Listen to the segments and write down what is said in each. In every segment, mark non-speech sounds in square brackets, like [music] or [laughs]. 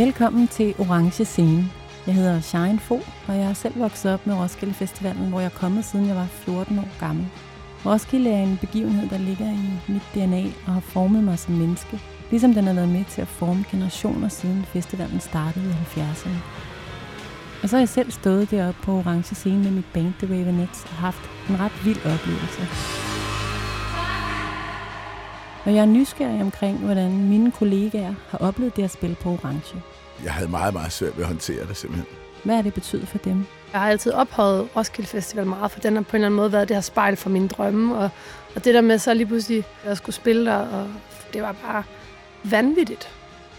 Velkommen til Orange Scene. Jeg hedder Shine Fo, og jeg er selv vokset op med Roskilde Festivalen, hvor jeg er kommet siden jeg var 14 år gammel. Roskilde er en begivenhed, der ligger i mit DNA og har formet mig som menneske, ligesom den har været med til at forme generationer siden festivalen startede i 70'erne. Og så har jeg selv stået deroppe på Orange Scene med mit band The Ravenettes og haft en ret vild oplevelse. Og jeg er nysgerrig omkring, hvordan mine kollegaer har oplevet det at spille på Orange. Jeg havde meget, meget svært ved at håndtere det simpelthen. Hvad har det betydet for dem? Jeg har altid ophøjet Roskilde Festival meget, for den har på en eller anden måde været det her spejl for mine drømme. Og, og det der med så lige pludselig at skulle spille der, og det var bare vanvittigt.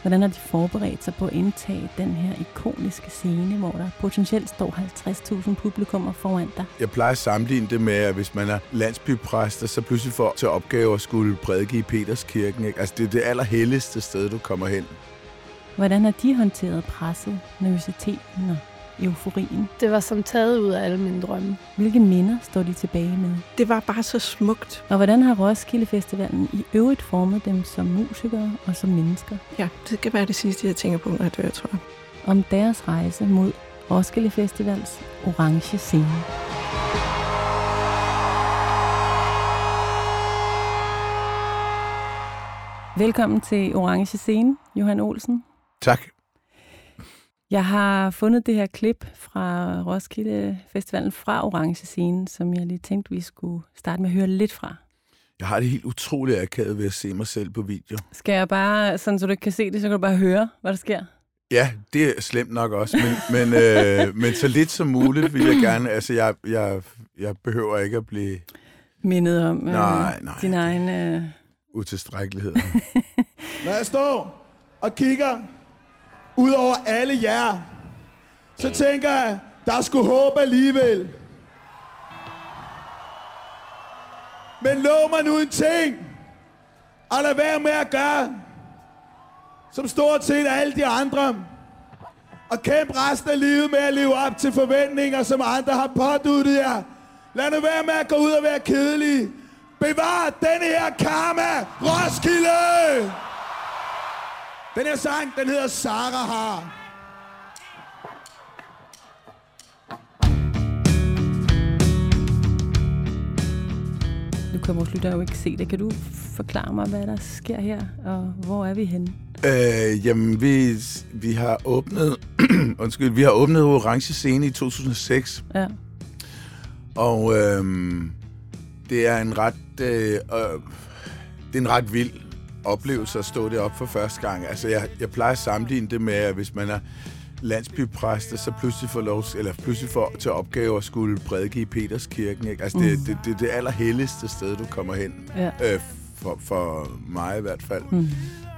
Hvordan har de forberedt sig på at indtage den her ikoniske scene, hvor der potentielt står 50.000 publikummer foran dig? Jeg plejer at sammenligne det med, at hvis man er landsbypræst, og så pludselig får til opgave at skulle prædike i Peterskirken. Ikke? Altså det er det allerhelligste sted, du kommer hen. Hvordan har de håndteret presset, nervøsiteten og euforien? Det var som taget ud af alle mine drømme. Hvilke minder står de tilbage med? Det var bare så smukt. Og hvordan har Roskilde Festivalen i øvrigt formet dem som musikere og som mennesker? Ja, det skal være det sidste, jeg tænker på, når jeg dør, tror jeg. Om deres rejse mod Roskilde Festivals orange scene. Velkommen til Orange Scene, Johan Olsen. Tak. Jeg har fundet det her klip fra Roskilde Festivalen fra Orange Scene, som jeg lige tænkte, vi skulle starte med at høre lidt fra. Jeg har det helt utroligt akavet ved at se mig selv på video. Skal jeg bare, sådan så du ikke kan se det, så kan du bare høre, hvad der sker? Ja, det er slemt nok også, men, [laughs] men, øh, men så lidt som muligt vil jeg gerne. Altså, jeg, jeg, jeg behøver ikke at blive Mindet om øh, Nej, nej, din egen... Øh... utilstrækkelighed. Når jeg [laughs] står og kigger ud over alle jer, så tænker jeg, der skulle håbe alligevel. Men lov mig nu en ting, og lad være med at gøre, som stort set alle de andre, og kæmp resten af livet med at leve op til forventninger, som andre har påduttet jer. Lad nu være med at gå ud og være kedelige. Bevar denne her karma, Roskilde! Den her sang, den hedder Sara har. Nu kan vores lytter jo ikke se det. Kan du forklare mig, hvad der sker her, og hvor er vi henne? øh, jamen, vi, vi har åbnet... [clears throat] undskyld, vi har åbnet Orange Scene i 2006. Ja. Og øhm, det er en ret øh, øh, det er en ret vild oplevelse at stå deroppe for første gang. Altså jeg, jeg plejer at sammenligne det med, at hvis man er landsbypræst, så pludselig får lov, eller pludselig får til opgave at skulle prædike i Peterskirken. Ikke? Altså det, Mm. det, det, er det allerhelligste sted, du kommer hen. Ja. Øh, for, for mig i hvert fald. Mm.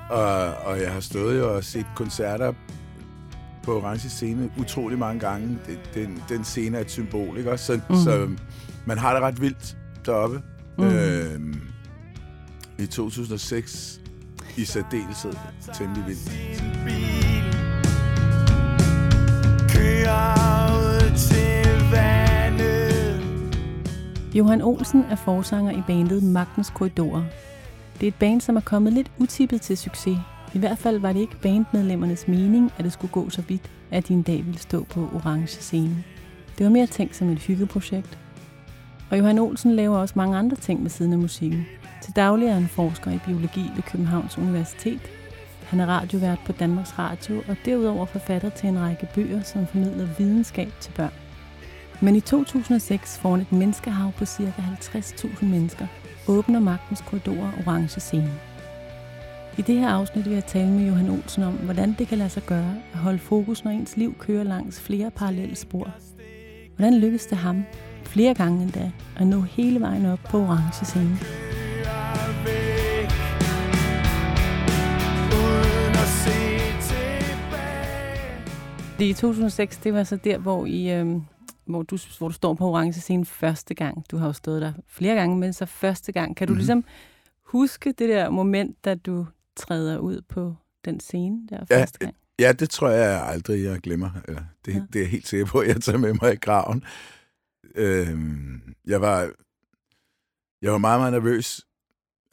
Og, og jeg har stået jo og set koncerter på Orange Scene utrolig mange gange. Det, den, den scene er et symbol, ikke også? Så, mm. så man har det ret vildt deroppe. Mm. Øhm, i 2006 i særdeleshed temmelig vildt. Johan Olsen er forsanger i bandet Magtens Korridorer. Det er et band, som er kommet lidt utippet til succes. I hvert fald var det ikke bandmedlemmernes mening, at det skulle gå så vidt, at de en dag ville stå på orange scene. Det var mere tænkt som et hyggeprojekt. Og Johan Olsen laver også mange andre ting ved siden af musikken. Til daglig er han forsker i biologi ved Københavns Universitet. Han er radiovært på Danmarks Radio, og derudover forfatter til en række bøger, som formidler videnskab til børn. Men i 2006 foran et menneskehav på ca. 50.000 mennesker, åbner Magtens Korridorer Orange Scene. I det her afsnit vil jeg tale med Johan Olsen om, hvordan det kan lade sig gøre at holde fokus, når ens liv kører langs flere parallelle spor. Hvordan lykkes det ham, flere gange endda, at nå hele vejen op på Orange Scene? Det i 2006, det var så der, hvor, I, øh, hvor, du, hvor du står på orange scene første gang. Du har jo stået der flere gange, men så første gang. Kan du Mhm. ligesom huske det der moment, da du træder ud på den scene der Ja, første gang? Ja, det tror jeg aldrig, jeg glemmer. Eller, det, Ja. ja. det er jeg helt sikker på, at jeg tager med mig i graven. Øhm, jeg var jeg var meget, meget nervøs.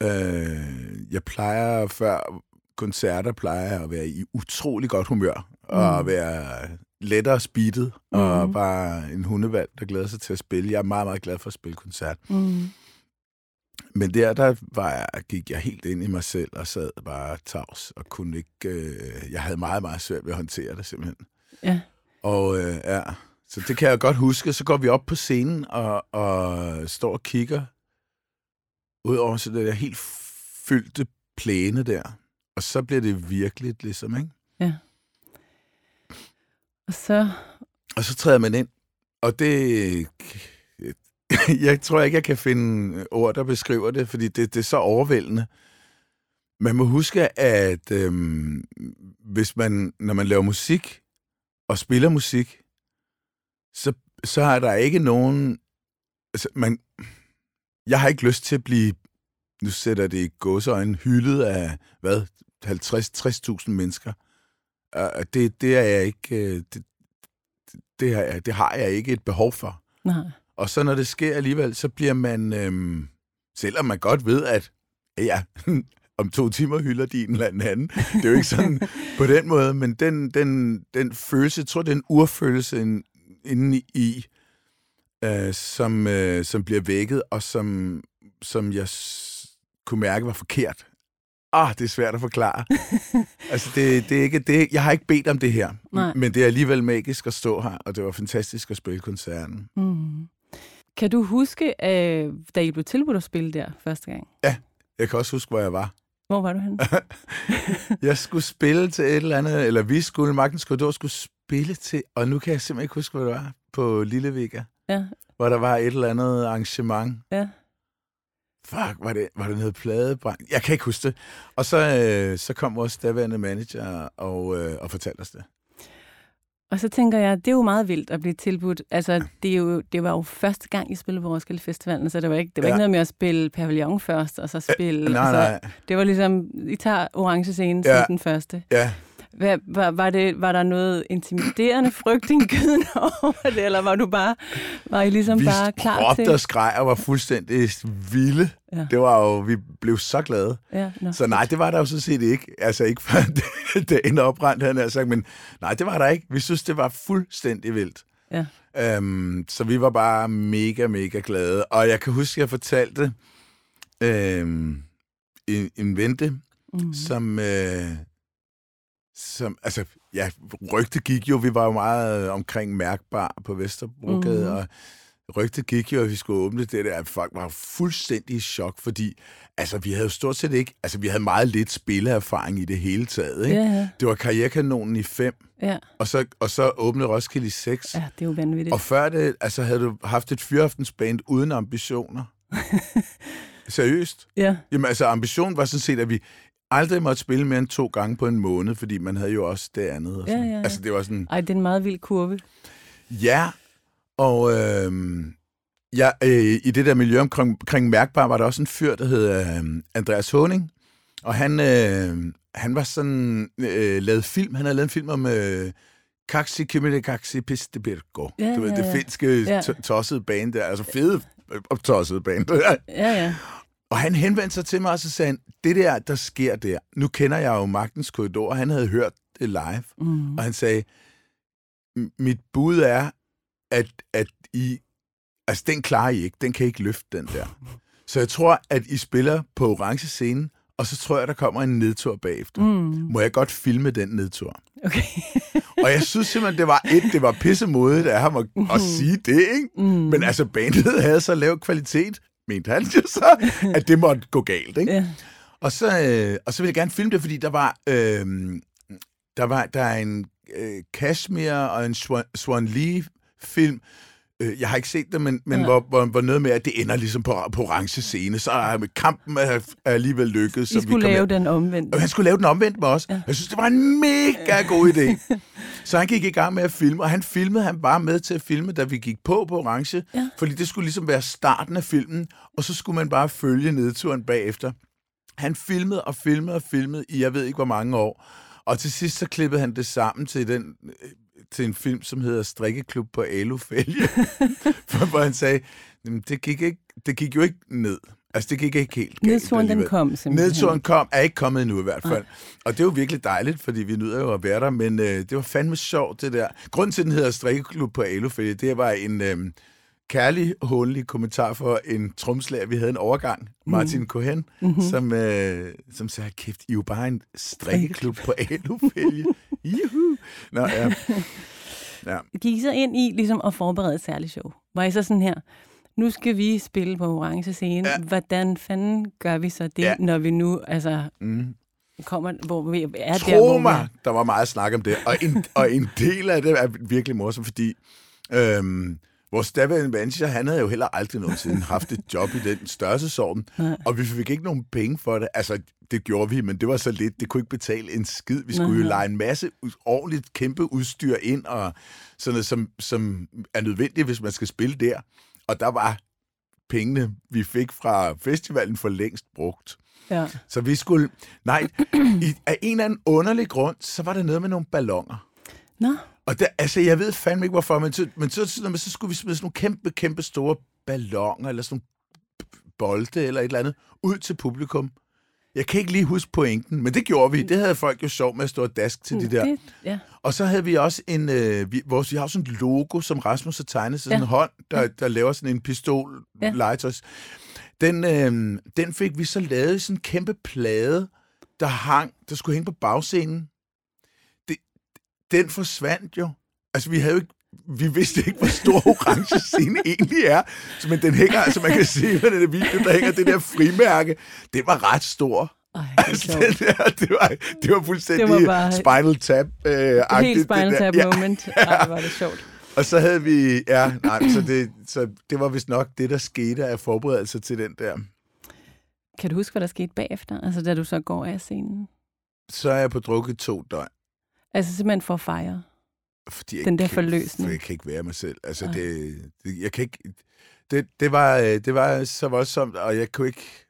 Øh, jeg plejer før koncerter plejer jeg at være i utrolig godt humør, og være lettere speedet, og Mm. bare en hundevalg, der glæder sig til at spille. Jeg er meget, meget glad for at spille koncert. Mm. Men der, der var jeg, gik jeg helt ind i mig selv og sad bare tavs og kunne ikke... Øh, jeg havde meget, meget svært ved at håndtere det simpelthen. Ja. Og øh, ja, så det kan jeg godt huske. Så går vi op på scenen og, og står og kigger ud over så det der helt fyldte plæne der. Og så bliver det virkelig ligesom, ikke? Og så... Og så træder man ind, og det... Jeg tror ikke, jeg kan finde ord, der beskriver det, fordi det, det er så overvældende. Man må huske, at øhm, hvis man, når man laver musik og spiller musik, så, så er der ikke nogen... Altså, man, jeg har ikke lyst til at blive, nu sætter det i gåseøjne, hyldet af, hvad, 50-60.000 mennesker. Uh, det, det er jeg ikke... øh, Det, det, har jeg, det har jeg ikke et behov for. Nej. Og så når det sker alligevel, så bliver man, øhm, selvom man godt ved, at ja, [laughs] om to timer hylder de en eller anden. Det er jo ikke sådan [laughs] på den måde, men den, den, den følelse, jeg tror, det er en urfølelse in- inde i, øh, som, øh, som bliver vækket, og som, som jeg kunne mærke var forkert. Ah, det er svært at forklare. [laughs] altså, det, det er ikke, det, jeg har ikke bedt om det her, Nej. men det er alligevel magisk at stå her, og det var fantastisk at spille koncerten. Mm. Kan du huske, øh, da I blev tilbudt at spille der første gang? Jeg kan også huske, hvor jeg var. Hvor var du henne? [laughs] Jeg skulle spille til et eller andet, eller vi skulle, Magtens Korridor skulle spille til, og nu kan jeg simpelthen ikke huske, hvor det var, på Lille Vega, ja, hvor der var et eller andet arrangement. ja. Fuck, var det, var det noget pladebrand? Jeg kan ikke huske det. Og så, øh, så kom vores daværende manager og, øh, og fortalte os det. Og så tænker jeg, det er jo meget vildt at blive tilbudt. Altså, det, er jo, det var jo første gang, I spillede på Roskilde Festivalen, så det var ikke, det var Ja. ikke noget med at spille pavillon først, og så spille. Nej, altså, nej. Det var ligesom, I tager orange scene Ja. som den første. Ja, Hvad, var, var, det, var der noget intimiderende frygtindgydende [laughs] over det, eller var du bare, var I ligesom vi bare klar råbte til? og skreg og var fuldstændig vilde. Ja. Det var jo, vi blev så glade. Ja. Så nej, det var der jo så set ikke. Altså ikke før [laughs] dagen er opbrændt, han har sagt, men nej, det var der ikke. Vi synes, det var fuldstændig vildt. Ja. Øhm, så vi var bare mega, mega glade. Og jeg kan huske, at jeg fortalte øhm, en, en vente, Mm. som, øh, som, altså, ja, rygte gik jo, vi var jo meget øh, omkring Mærkbar på Vesterbrogade, Mhm. og rygte gik jo, at vi skulle åbne det der, at folk var fuldstændig i chok, fordi, altså, vi havde jo stort set ikke, altså, vi havde meget lidt spilleerfaring i det hele taget, ikke? Ja, ja, Det var Karrierekanonen i 5, ja. og så, og så åbnede Roskilde i 6. ja, det er jo vanvittigt. Og før det, altså, havde du haft et fyraftensband uden ambitioner. [laughs] Seriøst? Ja, Jamen altså, ambitionen var sådan set, at vi aldrig måtte spille mere end to gange på en måned, fordi man havde jo også det andet. Og Ja, sådan. ja, ja. Altså, det var sådan, ej, det er en meget vild kurve. ja, og øh, ja, øh, i det der miljø omkring, omkring Mærkbar var der også en fyr, der hed øh, Andreas Honing, og han, øh, han var sådan, øh, lavet film, han havde lavet en film om øh, Kaksi Kimile Kaksi Piste Birko. Ja, du ved, ja, det ja. finske Ja. to- tossede band der, altså fede øh, tossede band. Ja, ja. Og han henvendte sig til mig, og så sagde han, det der, der sker der, nu kender jeg jo Magtens Korridor, og han havde hørt det live, Mm. og han sagde, "M- mit bud er, at, at I, altså den klarer I ikke, den kan I ikke løfte, den der. Så jeg tror, at I spiller på orange scene, og så tror jeg, der kommer en nedtur bagefter. Mm. Må jeg godt filme den nedtur? Okay. Og jeg synes simpelthen, det var et, det var pissemodigt af ham at, at sige det, ikke? Mm. Men altså, bandet havde så lav kvalitet, mente han jo så, [laughs] at det måtte gå galt, ikke? Ja. Og så, øh, og så ville jeg gerne filme det, fordi der var, øh, der var der er en øh, Kashmir og en Swan, Swan Lee film. Øh, jeg har ikke set det, men, men Ja. hvor, hvor, hvor noget med, at det ender ligesom på, på orange scene. Så er kampen er, er alligevel lykkedes. I så vi skulle kom lave ind. den omvendt. Og han skulle lave den omvendt med os. Ja. Ja. Jeg synes, det var en mega god idé. [laughs] Så han gik i gang med at filme, og han filmede, han var med til at filme, da vi gik på på orange. Ja. Fordi det skulle ligesom være starten af filmen, og så skulle man bare følge nedturen bagefter. Han filmede og filmede og filmede i jeg ved ikke hvor mange år. Og til sidst så klippede han det sammen til den øh, til en film, som hedder Strikkeklub på Alufælge. [laughs] hvor han sagde, "Jamen, det gik, ikke, det gik jo ikke ned. Altså, det gik ikke helt galt. Nedturen, den kom simpelthen. Nedturen kom, er ikke kommet endnu i hvert fald. Og det er jo virkelig dejligt, fordi vi nyder jo at være der, men øh, det var fandme sjovt, det der. Grunden til, den hedder Strikkeklub på Alufælge, det var en øh, kærlig, håndelig kommentar for en tromslager. Vi havde en overgang, Martin Cohen, mm-hmm. som, øh, som sagde, kæft, I er jo bare en strikkeklub på Alufælge. [laughs] Juhu! Nå, ja. [laughs] ja. Gik I så ind i ligesom at forberede et særligt show? Var I så sådan her, nu skal vi spille på orange scene. Ja. Hvordan fanden gør vi så det, Ja. når vi nu altså, Mm. kommer, hvor vi er der, Tro hvor vi mig, er? der var meget snak om det. Og en, og en del af det er virkelig morsomt, fordi øhm, vores daværende manager, han havde jo heller aldrig nogensinde haft et job i den størrelsesorden. Og vi fik ikke nogen penge for det. Altså, det gjorde vi, men det var så lidt. Det kunne ikke betale en skid. Vi skulle jo lege en masse ordentligt kæmpe udstyr ind, og sådan noget, som, som er nødvendigt, hvis man skal spille der. Og der var pengene, vi fik fra festivalen for længst brugt. Ja. Så vi skulle... Nej, i, af en eller anden underlig grund, så var der noget med nogle ballonger. Nå, Og der, altså, jeg ved fandme ikke, hvorfor, men så, men så, så, så skulle vi smide sådan nogle kæmpe, kæmpe store ballonger, eller sådan nogle bolde, eller et eller andet, ud til publikum. Jeg kan ikke lige huske pointen, men det gjorde vi. Det havde folk jo sjov med at stå og dask til de der. det, ja. Og så havde vi også en... Øh, vi, vores, vi har sådan et logo, som Rasmus har tegnet, så sådan Ja. en hånd, der, der laver sådan en pistol Ja. legetøjs. Den, øh, den fik vi så lavet i sådan en kæmpe plade, der hang, der skulle hænge på bagscenen. Det, den forsvandt jo. Altså, vi havde jo ikke vi vidste ikke, hvor stor orange scene egentlig er. Så, men den hænger, altså man kan se på den video, der hænger det der frimærke. Det var ret stor. Ej, [laughs] det Altså, den der, det, var, det var fuldstændig Det var bare- Spinal Tap. Øh, Helt Spinal det. Tap moment. Ej, var det sjovt. [laughs] Og så havde vi, ja, nej, så det, så det var vist nok det, der skete af forberedelser til den der. Kan du huske, hvad der skete bagefter? Altså, da du så går af scenen? Så er jeg på drukket to døgn. Altså, simpelthen for at fejre. Fordi jeg Den der forløsning. Jeg kan ikke være mig selv. Altså, det, det, jeg kan ikke... Det, det, var, øh, det var så voldsomt, og jeg kunne ikke...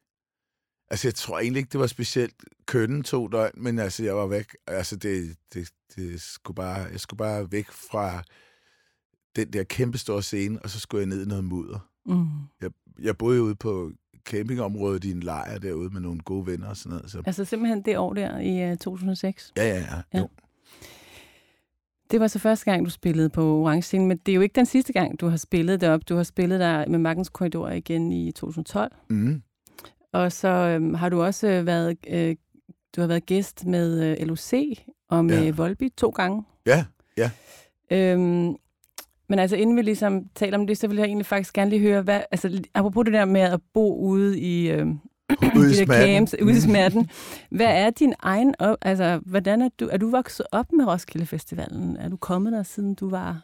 Altså, jeg tror egentlig ikke, det var specielt kønnen to døgn, men altså, jeg var væk. Altså, det, det, det skulle bare, jeg skulle bare væk fra den der kæmpe store scene, og så skulle jeg ned i noget mudder. Mm. Jeg boede jo ude på campingområdet i en lejr derude med nogle gode venner og sådan noget. Så, Altså, simpelthen det år der i uh, 2006. ja, ja, ja. Ja. Jo. Det var så første gang, du spillede på Orange Scene, men det er jo ikke den sidste gang, du har spillet derop. Du har spillet der med Magtens Korridor igen i 2012. Mm. Og så øhm, har du også øh, været, øh, du har været gæst med øh, LOC og med Ja. ja. Volby to gange. Ja, Øhm, men altså, inden vi ligesom taler om det, så vil jeg egentlig faktisk gerne lige høre, hvad, altså, apropos det der med at bo ude i øhm, Ude de der camps, ude i smerten. Hvad er din egen, op, altså, hvordan er du, er du vokset op med Roskilde Festivalen? Er du kommet der, siden du var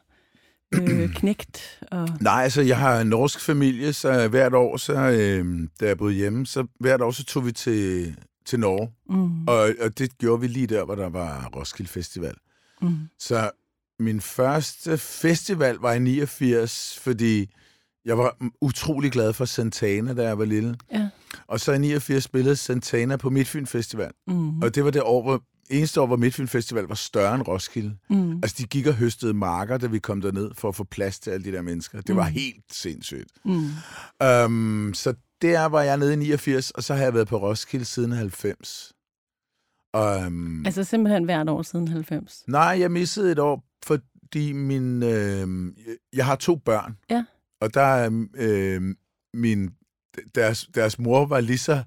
øh, [clears throat] knægt? Og, Nej, altså, jeg har en norsk familie, så hvert år, så, øh, da jeg boede hjemme, så hvert år, så tog vi til, til Norge. mm, Og, og det gjorde vi lige der, hvor der var Roskilde Festival. mm, Så min første festival var i 89, fordi jeg var utrolig glad for Santana, da jeg var lille. ja. Og så i 89 spillede Santana på Midtfyn Festival. Mm, Og det var det år, hvor, eneste år, hvor Midtfyn Festival var større end Roskilde. mm, Altså, de gik og høstede marker, da vi kom derned, for at få plads til alle de der mennesker. Det var Mm. helt sindssygt. mm. Um, så der var jeg nede i 89, og så har jeg været på Roskilde siden 90. Um, Altså simpelthen hvert år siden 90. nej, jeg missede et år, fordi min, øh, jeg har to børn. Ja. Og der er øh, min, deres, deres mor var lige så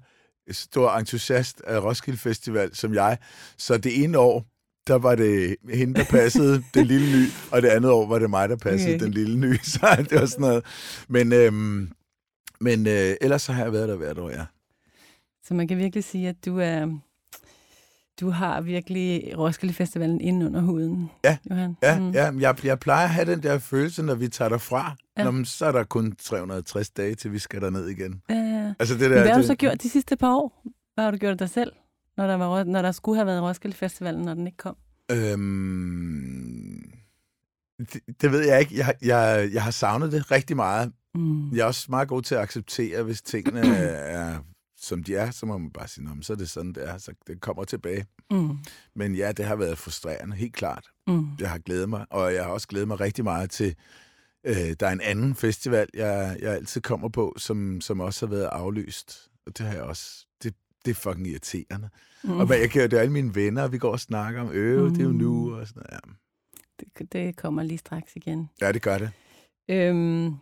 stor entusiast af Roskilde Festival som jeg. Så det ene år, der var det hende, der passede [laughs] den lille ny, og det andet år var det mig, der passede Okay. den lille ny. [laughs] Så det var sådan noget. Men, øhm, men øh, ellers så har jeg været der hvert år, ja. Så man kan virkelig sige, at du er... Du har virkelig Roskilde Festivalen inde under huden, Ja. Johan. Ja, mm. ja jeg, jeg plejer at have den der følelse, når vi tager derfra. Ja. Ja. Når, så er der kun 360 dage, til vi skal derned igen. ja. ja. Altså det Men der, hvad har du så gjort de sidste par år? Hvad har du gjort dig selv, når der, var, når der skulle have været Roskilde Festivalen, når den ikke kom? Øhm, det, det ved jeg ikke. Jeg, jeg, jeg har savnet det rigtig meget. Mm. Jeg er også meget god til at acceptere, hvis tingene [clears throat] er, som de er, så må man bare sige, "Nå, så er det sådan, det er, så det kommer tilbage. Mm. Men ja, det har været frustrerende, helt klart. Mm. Jeg har glædet mig, og jeg har også glædet mig rigtig meget til Øh, der er en anden festival, jeg, jeg altid kommer på, som, som også har været aflyst. Og det har jeg også. Det, det er fucking irriterende. Mm. Og hvad, jeg kan, det er alle mine venner, og vi går og snakker om, øh, mm. det er jo nu, og sådan noget. Ja. Det, det kommer lige straks igen. ja, det gør det. Øhm,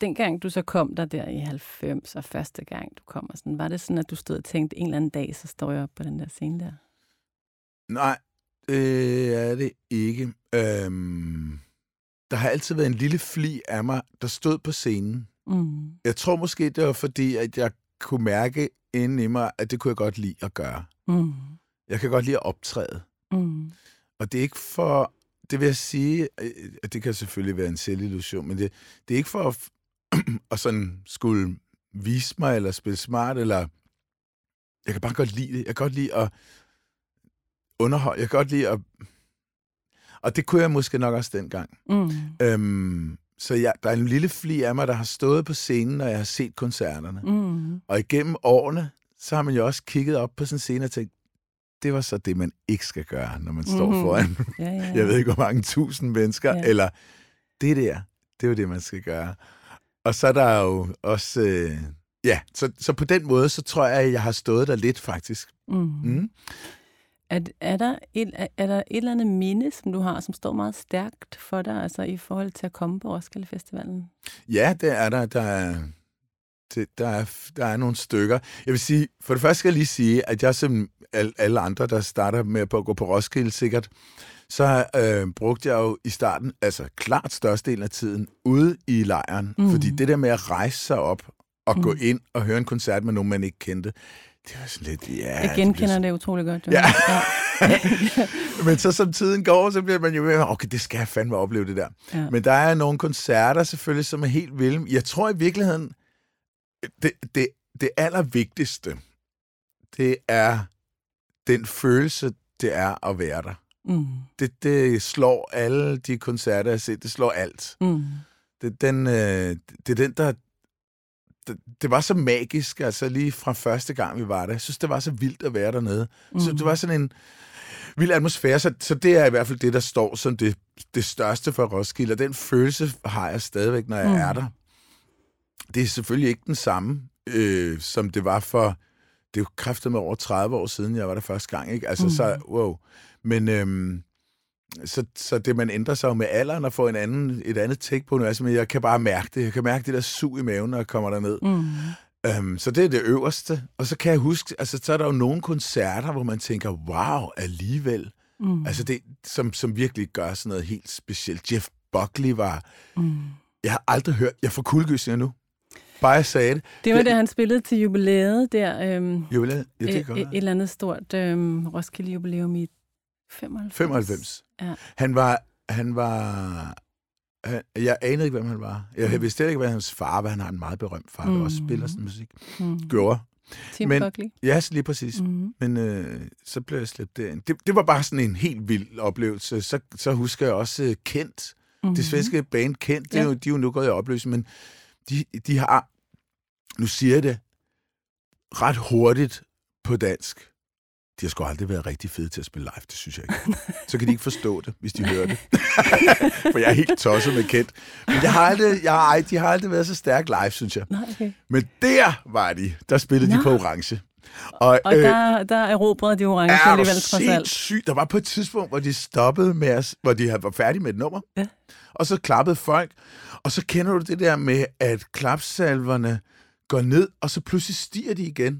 dengang du så kom der der i 90, og første gang du kom, og sådan, var det sådan, at du stod og tænkte, en eller anden dag, så står jeg op på den der scene der? Nej, det er det ikke. Øhm, der har altid været en lille fli af mig, der stod på scenen. Mm. Jeg tror måske, det var fordi, at jeg kunne mærke inde i mig, at det kunne jeg godt lide at gøre. Mm. Jeg kan godt lide at optræde. Mm. Og det er ikke for, det vil jeg sige, øh, at det kan selvfølgelig være en selvillusion, men det, det er ikke for at, [clears throat] at sådan skulle vise mig, eller spille smart, eller jeg kan bare godt lide det. Jeg kan godt lide at underholde. Jeg kan godt lide at... Og det kunne jeg måske nok også dengang. Mm. Øhm, så jeg, der er en lille fli af mig, der har stået på scenen, når jeg har set koncerterne. Mm. Og igennem årene, så har man jo også kigget op på sådan en scene og tænkt, det var så det, man ikke skal gøre, når man står Mhm. foran, Ja, ja, [laughs] ja. jeg ved ikke, hvor mange tusind mennesker, ja. eller det der, det er jo det, man skal gøre. Og så er der jo også, øh, ja, så, så på den måde, så tror jeg, at jeg har stået der lidt, faktisk. Mm. Mm. Er, er, der et, er, er der et eller andet minde, som du har, som står meget stærkt for dig, altså i forhold til at komme på Roskilde Festivalen? Ja, det er der. Der er, det, der, er, der er nogle stykker. Jeg vil sige, for det første skal jeg lige sige, at jeg som alle, andre, der starter med at gå på Roskilde sikkert, så øh, brugte jeg jo i starten, altså klart størstedelen af tiden, ude i lejren. Mm. Fordi det der med at rejse sig op og mm. gå ind og høre en koncert med nogen, man ikke kendte, det var sådan lidt, ja... Jeg det genkender bliver det utrolig godt. Jo. Ja. ja. [laughs] Men så som tiden går, så bliver man jo mere, okay, det skal jeg fandme opleve det der. Ja. Men der er nogle koncerter selvfølgelig, som er helt vilde. Jeg tror i virkeligheden, det, det, det allervigtigste, det er den følelse, det er at være der. Mm. Det, det slår alle de koncerter, jeg har set. Det slår alt. Mm. Det, den, øh, det er den, der... Det, det var så magisk, altså lige fra første gang, vi var der. Jeg synes, det var så vildt at være dernede. Mm. Så det var sådan en vild atmosfære, så, så det er i hvert fald det, der står som det, det største for Roskilde, og den følelse har jeg stadigvæk, når jeg Mm. mm. er der. Det er selvfølgelig ikke den samme, øh, som det var for, det er jo kræftet med over 30 år siden, jeg var der første gang, ikke? Altså, Mm. mm. så, wow. Men, øhm, så, så det, man ændrer sig jo med alderen og får en anden, et andet take på universet, men jeg kan bare mærke det. Jeg kan mærke det der sug i maven, når jeg kommer derned. Mm. Øhm, så det er det øverste. Og så kan jeg huske, altså så er der jo nogle koncerter, hvor man tænker, wow, alligevel. Mm. Altså det, som, som virkelig gør sådan noget helt specielt. Jeff Buckley var, Mm. jeg har aldrig hørt, jeg får kuldegysninger nu. Bare jeg sagde det. Det var Det- da han spillede til jubilæet der. Øhm, Jo, ja, det et, et, godt et være. eller andet stort øhm, Roskilde jubilæum i 95. 95. Ja. Han var, han var, han, jeg anede ikke, hvem han var. Jeg Mm. vidste slet ikke, hvad hans far var. Han har en meget berømt far, der Mm. også spiller sådan musik. Mm. Gjorde. Tim Men- Buckley. Ja, lige præcis. Mm. Men øh, så blev jeg slæbt derind. Det, det var bare sådan en helt vild oplevelse. Så, så husker jeg også uh, Kent. Mm. Det svenske band Kent, de, er jo, de er jo nu gået i opløsning, men de, de har, nu siger jeg det, ret hurtigt på dansk. De har sgu aldrig været rigtig fede til at spille live, det synes jeg ikke. Så kan de ikke forstå det, hvis de hører det. [laughs] For jeg er helt tosset med Kent. Men jeg har aldrig, jeg ej, de har aldrig været så stærk live, synes jeg. Nej, okay. Men der var de. Der spillede Nå. de på orange. Og, Og der, der erobrede de orange er alligevel trods alt. sindssygt? Der var på et tidspunkt, hvor de stoppede med os, hvor de var færdige med et nummer. Ja. Og så klappede folk. Og så kender du det der med, at klapsalverne går ned, og så pludselig stiger de igen.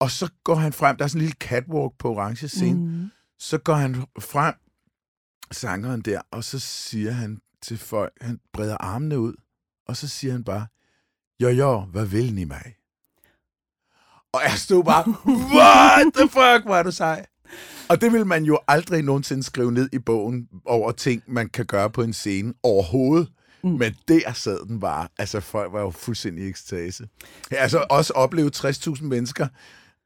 Og så går han frem, der er sådan en lille catwalk på orange scene. Mm. Så går han frem, sangeren der, og så siger han til folk, han breder armene ud, og så siger han bare, jo jo, hvad vil ni mig? Og jeg stod bare, [laughs] what the fuck, hvor er du sej? Og det vil man jo aldrig nogensinde skrive ned i bogen over ting, man kan gøre på en scene overhovedet. Mm. Men der sad den bare. Altså, folk var jo fuldstændig i ekstase. Altså også oplevet 60.000 mennesker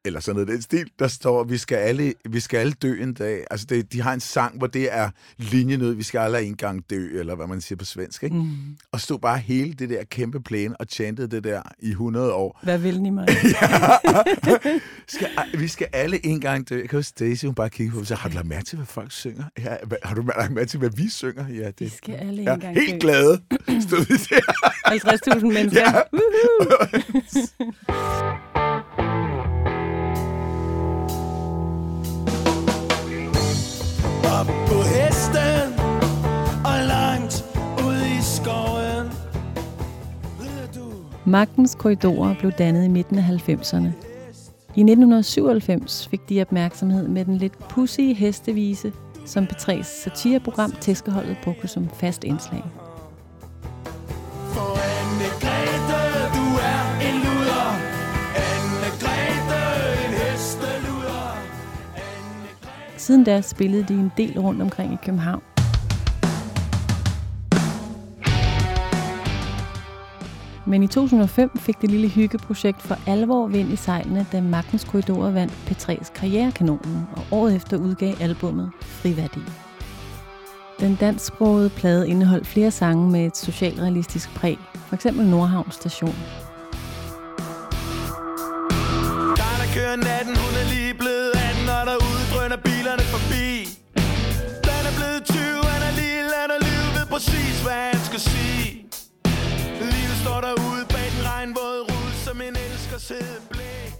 eller sådan noget den stil, der står, vi skal alle, vi skal alle dø en dag. Altså, det, de har en sang, hvor det er linjen ud, vi skal alle en gang dø, eller hvad man siger på svensk, ikke? Mm. Og stod bare hele det der kæmpe plæne og chantede det der i 100 år. Hvad vil ni mig? [laughs] Skal, vi skal alle en gang dø. Jeg kan huske, Daisy, hun bare kigge på mig og sagde, har du lagt mærke til, hvad folk synger? Ja, hva- har du lagt mærke til, hvad vi synger? Ja, det Vi skal alle ja, gang helt dø. glade. Stod vi der. [laughs] 50.000 mennesker. Ja. [laughs] Op på hesten og langt ud i skoven. Magtens Korridorer blev dannet i midten af 90'erne. I 1997 fik de opmærksomhed med den lidt pussige hestevise, som P3's satireprogram Tæskeholdet brugte som fast indslag. Siden da spillede de en del rundt omkring i København. Men i 2005 fik det lille hyggeprojekt for alvor vind i sejlene, da Magtens Korridorer vandt P3's Karrierekanonen, og året efter udgav albummet Friværdi. Den dansksprogede plade indeholdt flere sange med et socialrealistisk præg, f.eks. Nordhavn Station. Der kører natten, hun er lige blevet præcis, hvad han skal sige. Livet står derude bag den regnvåde rude, som en elsker sidde blik.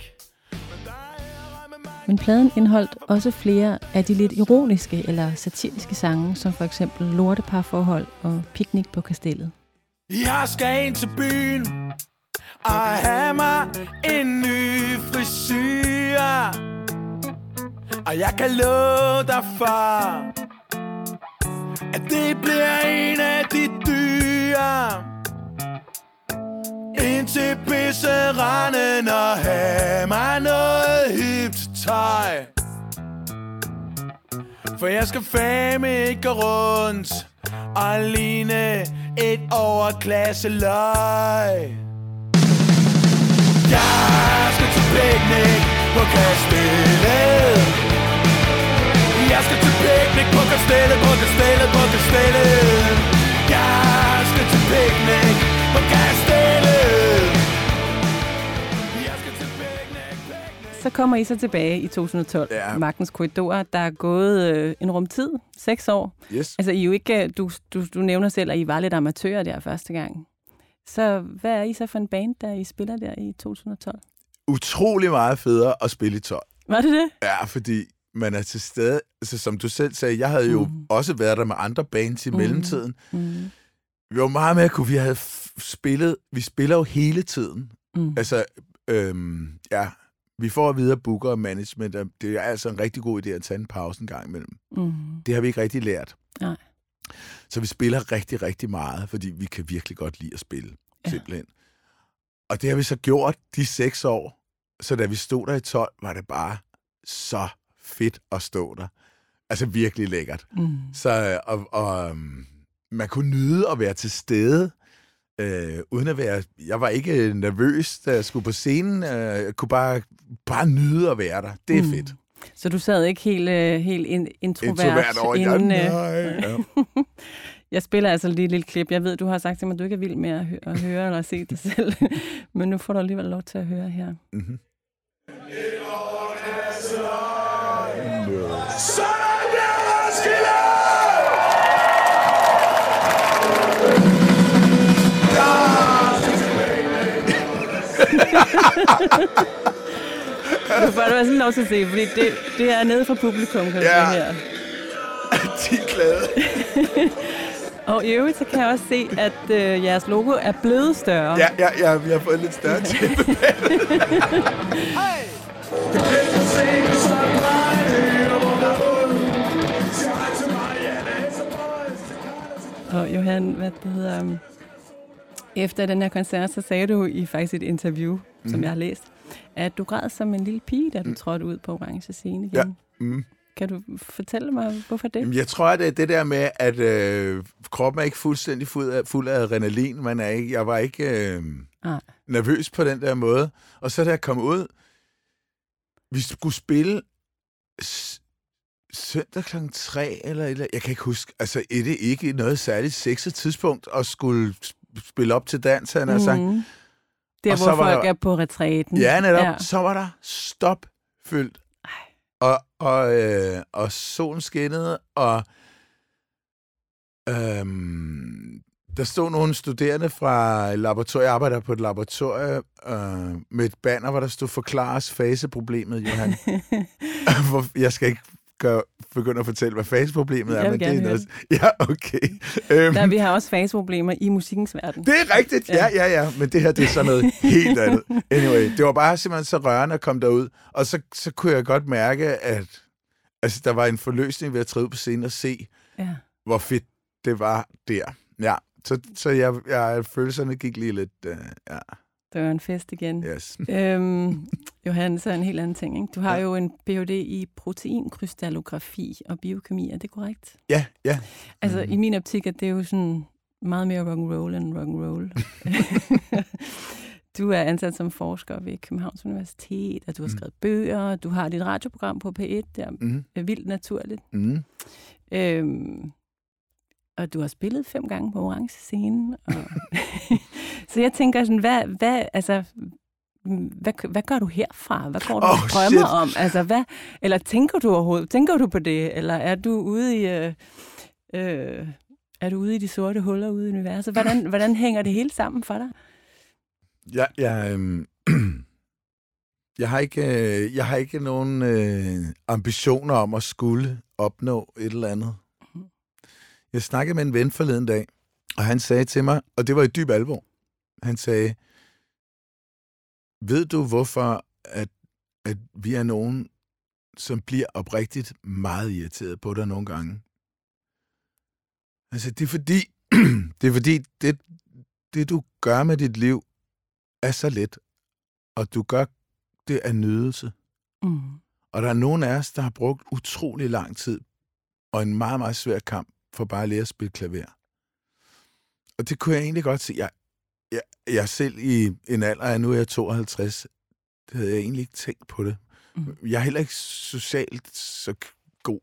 Men der er Men pladen indeholdt også flere af de lidt ironiske eller satiriske sange, som for eksempel Lorteparforhold og Picnic på Kastellet. Jeg skal ind til byen og have mig en ny frisyr. Og jeg kan love dig for, at det bliver en af de dyre. Indtil pisseranden og have mig noget hipt tøj. For jeg skal fame ikke gå rundt og ligne et overklasse løg. Jeg skal til picnic på kastellet. Jeg skal til picnic på kastellet, på kastellet, på kastellet. Jeg skal til picnic på kastellet. Så kommer I så tilbage i 2012, Ja. Magtens Korridorer. Der er gået øh, en rumtid, seks år. Yes. Altså, I jo ikke, øh, du, du, du nævner selv, at I var lidt amatører der første gang. Så hvad er I så for en band, der I spiller der i 2012? Utrolig meget federe at spille i 12. Var det det? Ja, fordi man er til stede, altså som du selv sagde, jeg havde jo Mhm. også været der med andre bands i Mhm. mellemtiden. Mm. Vi var meget med at kunne, vi havde spillet, vi spiller jo hele tiden. Mm. Altså, øhm, ja, vi får at vide af booker og management, at det er altså en rigtig god idé at tage en pause en gang imellem. Mm. Det har vi ikke rigtig lært. Nej. Så vi spiller rigtig, rigtig meget, fordi vi kan virkelig godt lide at spille, Ja. simpelthen. Og det har vi så gjort de seks år. Så da vi stod der i 12, var det bare så fedt at stå der. Altså virkelig lækkert. Mm. Så, øh, og, og øhm, man kunne nyde at være til stede, øh, uden at være... Jeg var ikke øh, nervøs, da jeg skulle på scenen. Øh, jeg kunne bare, bare nyde at være der. Det er Mm. fedt. Så du sad ikke helt, øh, helt in, introvert, Introvert over inden... ja, nej. Ja. [laughs] Jeg spiller altså lige et lille klip. Jeg ved, du har sagt til mig, at du ikke er vild med at, hø- at høre eller se dig selv. [laughs] Men nu får du alligevel lov til at høre her. Mm-hmm. [laughs] Du får det sådan lov til at se, fordi det, det er nede fra publikum, kan Ja. se her. [laughs] De er glade. [laughs] Og i øvrigt, så kan jeg også se, at øh, jeres logo er blevet større. Ja, ja, ja, vi har fået lidt større tæppe. Og Johan, hvad det hedder... Efter den her koncert, så sagde du i faktisk et interview, mm. som Mhm. jeg har læst, at du græd som en lille pige, da du trådte ud på orange scene igen. Ja. Mm. Kan du fortælle mig, hvorfor det? Jeg tror, at det er det der med, at øh, kroppen er ikke fuldstændig fuld af, fuld af adrenalin. Man er ikke, jeg var ikke øh, nervøs på den der måde. Og så da jeg kom ud, vi skulle spille søndag kl. 3 eller, eller jeg kan ikke huske. Altså, er det ikke noget særligt sexet tidspunkt at skulle spille op til dans, han har sagt. Mhm. Der, Og så hvor var folk der- er på retræten. Ja, netop. Ja. Så var der stopfyldt. Og, og, øh, og solen skinnede, og øhm, der stod nogle studerende fra et laboratorium, jeg arbejder på et laboratorium, øh, med et banner, hvor der stod, forklares faseproblemet, Johan. [laughs] [laughs] Jeg skal ikke gøre, begynde at fortælle, hvad faseproblemet er, men det er noget... [laughs] Ja, okay. Øhm, Der, vi har også faseproblemer i musikkens verden. det er rigtigt, ja, ja, ja. Men det her, det er sådan noget [laughs] helt andet. Anyway, det var bare simpelthen så rørende at komme derud. Og så, så kunne jeg godt mærke, at altså, der var en forløsning ved at træde på scenen og se, Ja. hvor fedt det var der. Ja, så, så jeg, jeg, følelserne gik lige lidt... Uh, ja, Det var en fest igen. yes. [laughs] Øhm, Johan, så en helt anden ting. Ikke? Du har Ja. jo en Ph.D. i proteinkrystallografi og biokemi, er det korrekt? Ja, ja. Altså, Mhm. i min optik er det jo sådan meget mere rock and roll end rock and roll. [laughs] du er ansat som forsker ved Københavns Universitet, og du har Mhm. skrevet bøger, du har dit radioprogram på P1, der Mm, er vildt naturligt. mm. Øhm, og du har spillet fem gange på orange scene. Og [laughs] så jeg tænker sådan, hvad, hvad, altså, hvad, hvad gør du herfra? Hvad går du Oh, og drømmer shit. om? Altså, hvad, eller tænker du overhovedet, tænker du på det? Eller er du ude i, øh, øh, er du ude i de sorte huller ude i universet? Hvordan, [clears throat] hvordan hænger det hele sammen for dig? Jeg, jeg, øhm, [clears throat] jeg, har ikke, øh, jeg har ikke nogen øh, ambitioner om at skulle opnå et eller andet. Jeg snakkede med en ven forleden dag, og han sagde til mig, og det var i dyb alvor, han sagde, ved du hvorfor, at, at vi er nogen, som bliver oprigtigt meget irriteret på dig nogle gange? Altså, det er fordi, [clears throat] det er fordi, det, det du gør med dit liv, er så let, og du gør det af nydelse. Mm. Og der er nogen af os, der har brugt utrolig lang tid og en meget, meget svær kamp for bare at lære at spille klaver. Og det kunne jeg egentlig godt se. Jeg, jeg, jeg selv i en alder af, nu er jeg 52, det havde jeg egentlig ikke tænkt på det. Mm. Jeg er heller ikke socialt så god,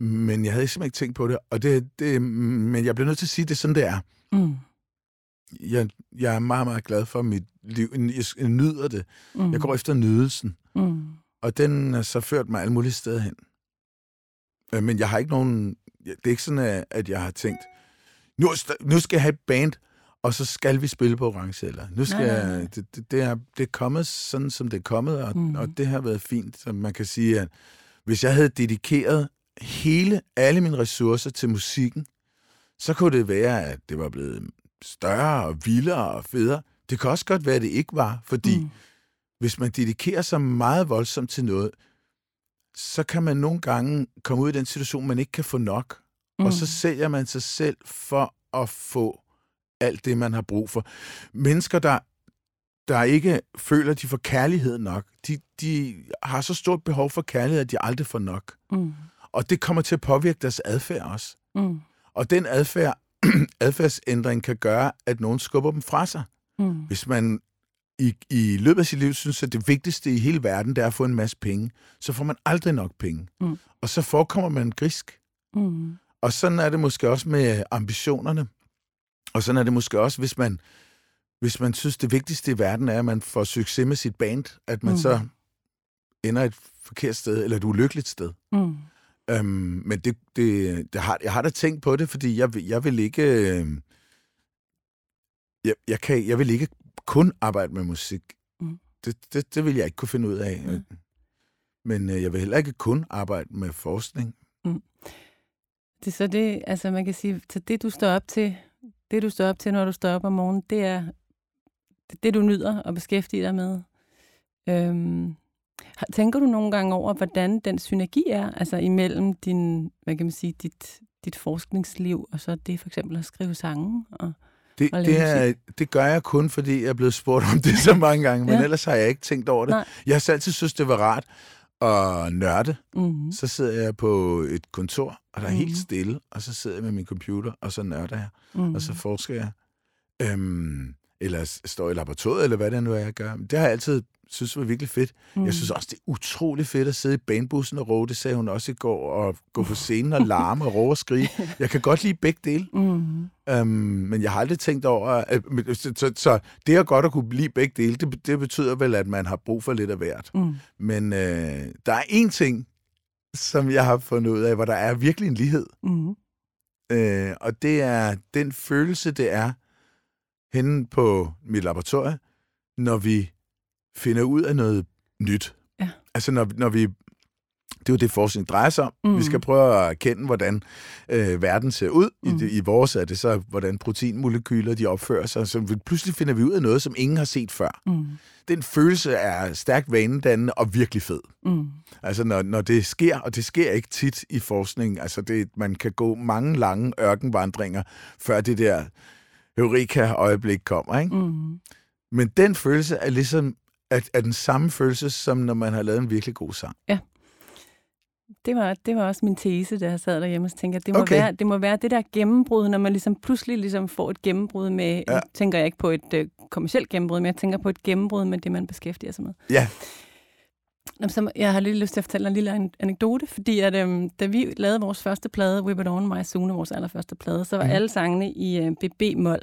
men jeg havde simpelthen ikke tænkt på det. Og det, det, men jeg bliver nødt til at sige, at det er sådan, det er. Mm. Jeg, jeg er meget, meget glad for mit liv. Jeg, jeg nyder det. Mm. Jeg går efter nydelsen. Mm. Og den har så ført mig alle mulige steder hen. Øh, Men jeg har ikke nogen... Det er ikke sådan, at- jeg har tænkt, nu, nu skal jeg have et band, og så skal vi spille på Orange eller Nu skal Nej, nej, nej. det, det, det, er, det er kommet sådan, som det er kommet, og, mm. og det har været fint. Så man kan sige, at hvis jeg havde dedikeret hele, alle mine ressourcer til musikken, så kunne det være, at det var blevet større og vildere og federe. Det kan også godt være, at det ikke var, fordi Mm. hvis man dedikerer sig meget voldsomt til noget, så kan man nogle gange komme ud i den situation, man ikke kan få nok. Mm. Og så sælger man sig selv for at få alt det, man har brug for. Mennesker, der, der ikke føler, at de får kærlighed nok, de, de har så stort behov for kærlighed, at de aldrig får nok. Mm. Og det kommer til at påvirke deres adfærd også. Mm. Og den adfærd, [clears throat] adfærdsændring kan gøre, at nogen skubber dem fra sig. Mm. Hvis man i, i løbet af sit liv synes, at det vigtigste i hele verden, det er at få en masse penge, så får man aldrig nok penge. Mm. Og så forekommer man grisk. Mm. Og sådan er det måske også med ambitionerne. Og sådan er det måske også, hvis man, hvis man synes, det vigtigste i verden er, at man får succes med sit band, at man Mm. så ender et forkert sted, eller et ulykkeligt sted. Mm. Øhm, men det, det, det har, jeg har da tænkt på det, fordi jeg, vil- jeg vil ikke... Øh, jeg, jeg, kan, jeg vil ikke kun arbejde med musik. Mm. Det, det, det vil jeg ikke kunne finde ud af. Mm. Men øh, jeg vil heller ikke kun arbejde med forskning. Det er så det, altså man kan sige, så det du står op til, det du står op til, når du står op om morgenen, det er det, det du nyder at beskæftige dig med. Øhm, tænker du nogle gange over, hvordan den synergi er, altså imellem din, hvad kan man sige, dit, dit forskningsliv, og så det for eksempel at skrive sange? Og, Det, det, er, det gør jeg kun, fordi jeg er blevet spurgt om det så mange gange, men Ja. ellers har jeg ikke tænkt over det. Nej. Jeg har altid synes, det var rart at nørde. mm, Så sidder jeg på et kontor, og der er Mhm. helt stille, og så sidder jeg med min computer, og så nørder jeg. mm, og så forsker jeg. Øhm, eller står i laboratoriet, eller hvad det nu er, jeg gør. Det har jeg altid synes var virkelig fedt. Mm. Jeg synes også, det er utrolig fedt at sidde i banebussen og råbe. Det sagde hun også i går. Og gå på [laughs] scenen og larme og råbe og skrige. Jeg kan godt lide begge dele. Mm. Um, men jeg har aldrig tænkt over... At, så, så, så det er godt at kunne lide begge dele, det, det betyder vel, at man har brug for lidt af hvert. Mm. Men øh, der er én ting, som jeg har fundet ud af, hvor der er virkelig en lighed. Mm. Øh, og det er den følelse, det er henne på mit laboratorie, når vi finder ud af noget nyt. Ja. Altså når, når vi... Det er jo det, forskning drejer sig om. Mm. Mm. Vi skal prøve at erkende, hvordan øh, verden ser ud. Mm. Mm. I, det, I vores er det så, hvordan proteinmolekyler de opfører sig. Så vi, pludselig finder vi ud af noget, som ingen har set før. Mm. Den følelse er stærkt vanedannende og virkelig fed. Mm. Altså, når, når det sker, og det sker ikke tit i forskning, altså det, man kan gå mange lange ørkenvandringer, før det der eureka-øjeblik kommer, ikke? Mm. Men den følelse er ligesom er, er den samme følelse, som når man har lavet en virkelig god sang. Det var, det var også min tese, da jeg sad derhjemme og tænkte, at det må, Okay. være, det må være det der gennembrud, når man ligesom pludselig ligesom får et gennembrud med, Ja. ja. tænker jeg ikke på et øh, kommersielt gennembrud, men jeg tænker på et gennembrud med det, man beskæftiger sig med. Ja, jeg har lige lyst til at fortælle en lille an- anekdote, fordi at, øhm, da vi lavede vores første plade, Whip It On, My Sune, vores allerførste plade, så var mm. alle sangene i øh, BB-mol.